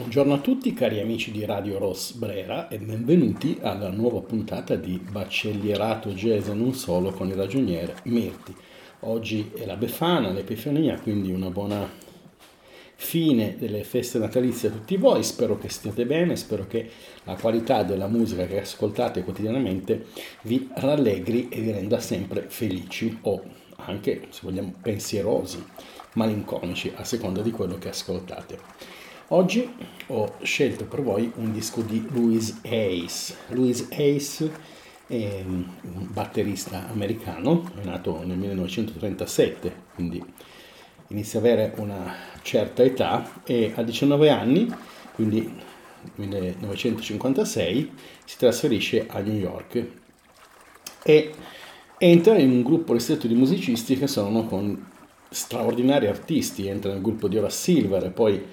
Buongiorno a tutti cari amici di Radio Ross Brera e benvenuti alla nuova puntata di Baccellierato Jazz e non solo con il ragioniere Mirti. Oggi è la Befana, l'Epifania, quindi una buona fine delle feste natalizie a tutti voi, spero che stiate bene, spero che la qualità della musica che ascoltate quotidianamente vi rallegri e vi renda sempre felici o anche, se vogliamo, pensierosi, malinconici, a seconda di quello che ascoltate. Oggi ho scelto per voi un disco di Louis Hayes. Louis Hayes è un batterista americano, è nato nel 1937, quindi inizia ad avere una certa età e a 19 anni, quindi 1956, si trasferisce a New York e entra in un gruppo ristretto di musicisti che sono con straordinari artisti, entra nel gruppo di Ora Silver e poi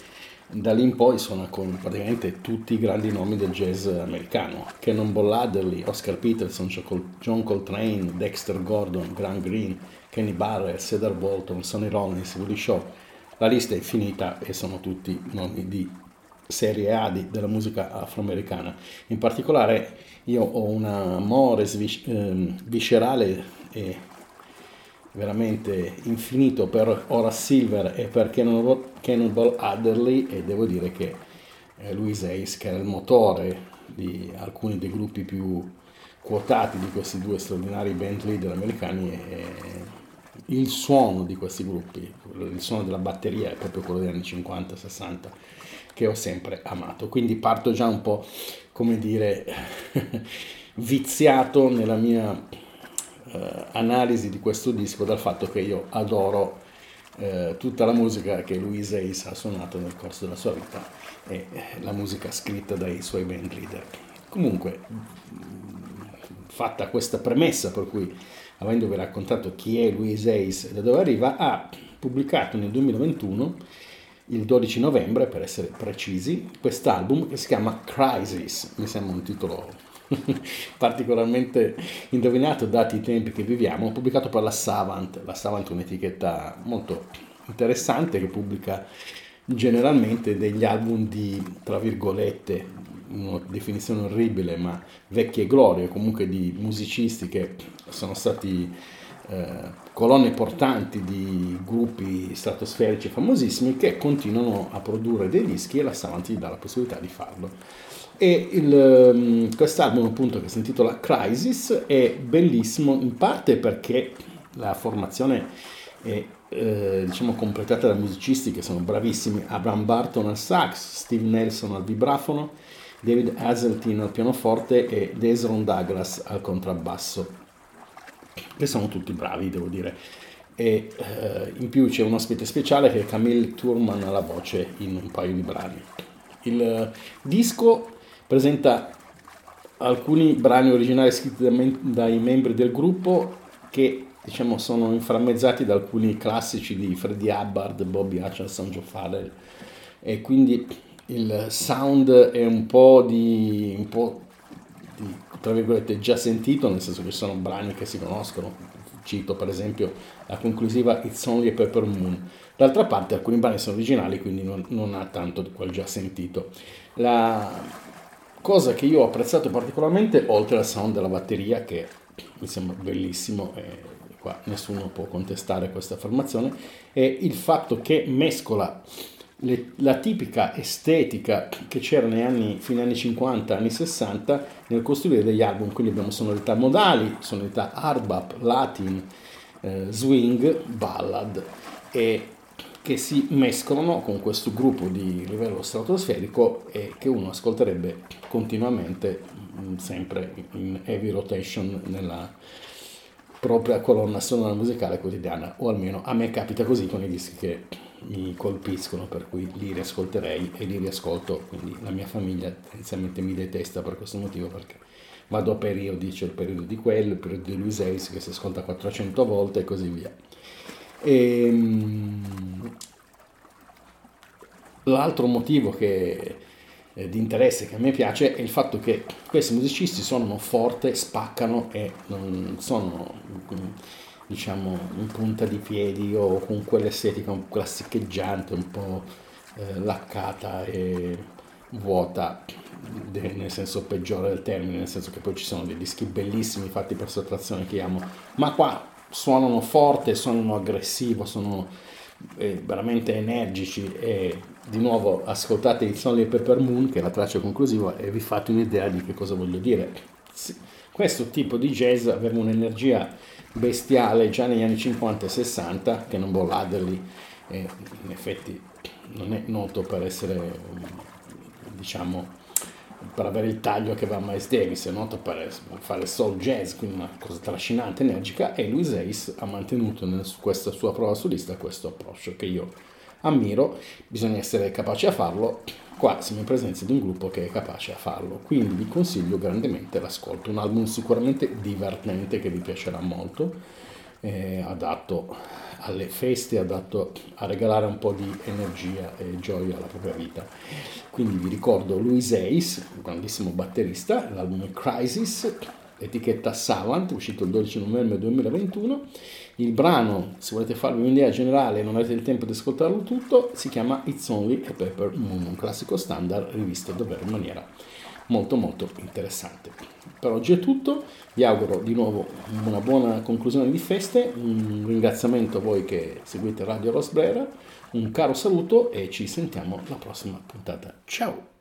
da lì in poi suona con praticamente tutti i grandi nomi del jazz americano, Cannonball Adderley, Oscar Peterson, John Coltrane, Dexter Gordon, Grant Green, Kenny Barrett, Cedar Bolton, Sonny Rollins, Woody Shaw. La lista è infinita e sono tutti nomi di serie A di, della musica afroamericana. In particolare io ho un amore svis- eh, viscerale e veramente infinito per Horace Silver e per Cannonball Adderley e devo dire che eh, Louise Hayes, che era il motore di alcuni dei gruppi più quotati di questi due straordinari band leader americani, è il suono di questi gruppi, il suono della batteria è proprio quello degli anni 50-60 che ho sempre amato. Quindi parto già un po', come dire, viziato nella mia eh, analisi di questo disco dal fatto che io adoro eh, tutta la musica che Louise Hayes ha suonato nel corso della sua vita e eh, la musica scritta dai suoi band leader. Comunque, fatta questa premessa per cui avendovi raccontato chi è Louise Hayes e da dove arriva, ha pubblicato nel 2021 il 12 novembre, per essere precisi, quest'album che si chiama Crisis, mi sembra un titolo particolarmente indovinato dati i tempi che viviamo, pubblicato per la Savant. La Savant è un'etichetta molto interessante che pubblica generalmente degli album di, tra virgolette, una definizione orribile, ma vecchie glorie, comunque di musicisti che sono stati eh, colonne portanti di gruppi stratosferici famosissimi che continuano a produrre dei dischi e la Savant gli dà la possibilità di farlo. E il, um, quest'album appunto che si intitola Crisis è bellissimo in parte perché la formazione è eh, diciamo completata da musicisti che sono bravissimi. Abraham Barton al sax, Steve Nelson al vibrafono, David Hazeltine al pianoforte e Desron Douglas al contrabbasso che sono tutti bravi devo dire. E eh, in più c'è un ospite speciale che è Camille Turman alla voce in un paio di brani. Il disco presenta alcuni brani originali scritti dai membri del gruppo che diciamo, sono inframmezzati da alcuni classici di Freddie Hubbard, Bobby Hutcherson, Joe Farrell. E quindi il sound è un po' di, un po' di tra virgolette già sentito nel senso che sono brani che si conoscono. Cito per esempio la conclusiva It's Only a Pepper Moon. D'altra parte alcuni brani sono originali quindi non, non ha tanto di quel già sentito. La, Cosa che io ho apprezzato particolarmente, oltre al sound della batteria, che mi sembra bellissimo, e qua nessuno può contestare questa affermazione, è il fatto che mescola le, la tipica estetica che c'era negli anni, fine anni 50, anni 60 nel costruire degli album, quindi abbiamo sonorità modali, sonorità hard latin, eh, swing, ballad e che si mescolano con questo gruppo di livello stratosferico e che uno ascolterebbe continuamente, mm, sempre in heavy rotation nella propria colonna sonora musicale quotidiana, o almeno a me capita così con i dischi che mi colpiscono, per cui li riascolterei e li riascolto, quindi la mia famiglia tendenzialmente mi detesta per questo motivo perché vado a periodi, c'è il periodo di quello, il periodo di Louis Hayes che si ascolta 400 volte e così via. Ehm, l'altro motivo che, eh, di interesse che a me piace è il fatto che questi musicisti suonano forte, spaccano e non sono diciamo in punta di piedi o con quell'estetica un classicheggiante, un po' eh, laccata e vuota nel senso peggiore del termine, nel senso che poi ci sono dei dischi bellissimi fatti per sottrazione che amo, ma qua suonano forte, suonano aggressivo, sono veramente energici e di nuovo ascoltate It's Only Pepper Moon che è la traccia conclusiva e vi fate un'idea di che cosa voglio dire. Questo tipo di jazz aveva un'energia bestiale già negli anni 50 e 60 che non Adderley eh, in effetti non è noto per essere diciamo per avere il taglio che va a Miles Davis, è noto per fare soul jazz, quindi una cosa trascinante, energica, e Louis Ace ha mantenuto in questa sua prova solista questo approccio che io ammiro, bisogna essere capaci a farlo, qua siamo in presenza di un gruppo che è capace a farlo, quindi vi consiglio grandemente l'ascolto, un album sicuramente divertente che vi piacerà molto, eh, adatto alle feste, adatto a regalare un po' di energia e gioia alla propria vita. Quindi vi ricordo Louis Ace, grandissimo batterista, l'album Crisis, etichetta Savant, uscito il 12 novembre 2021. Il brano, se volete farvi un'idea generale e non avete il tempo di ascoltarlo tutto, si chiama It's Only a Pepper Moon, un classico standard rivisto davvero in maniera molto molto interessante. Per oggi è tutto, vi auguro di nuovo una buona conclusione di feste, un ringraziamento a voi che seguite Radio Rosbrera, un caro saluto e ci sentiamo alla prossima puntata. Ciao!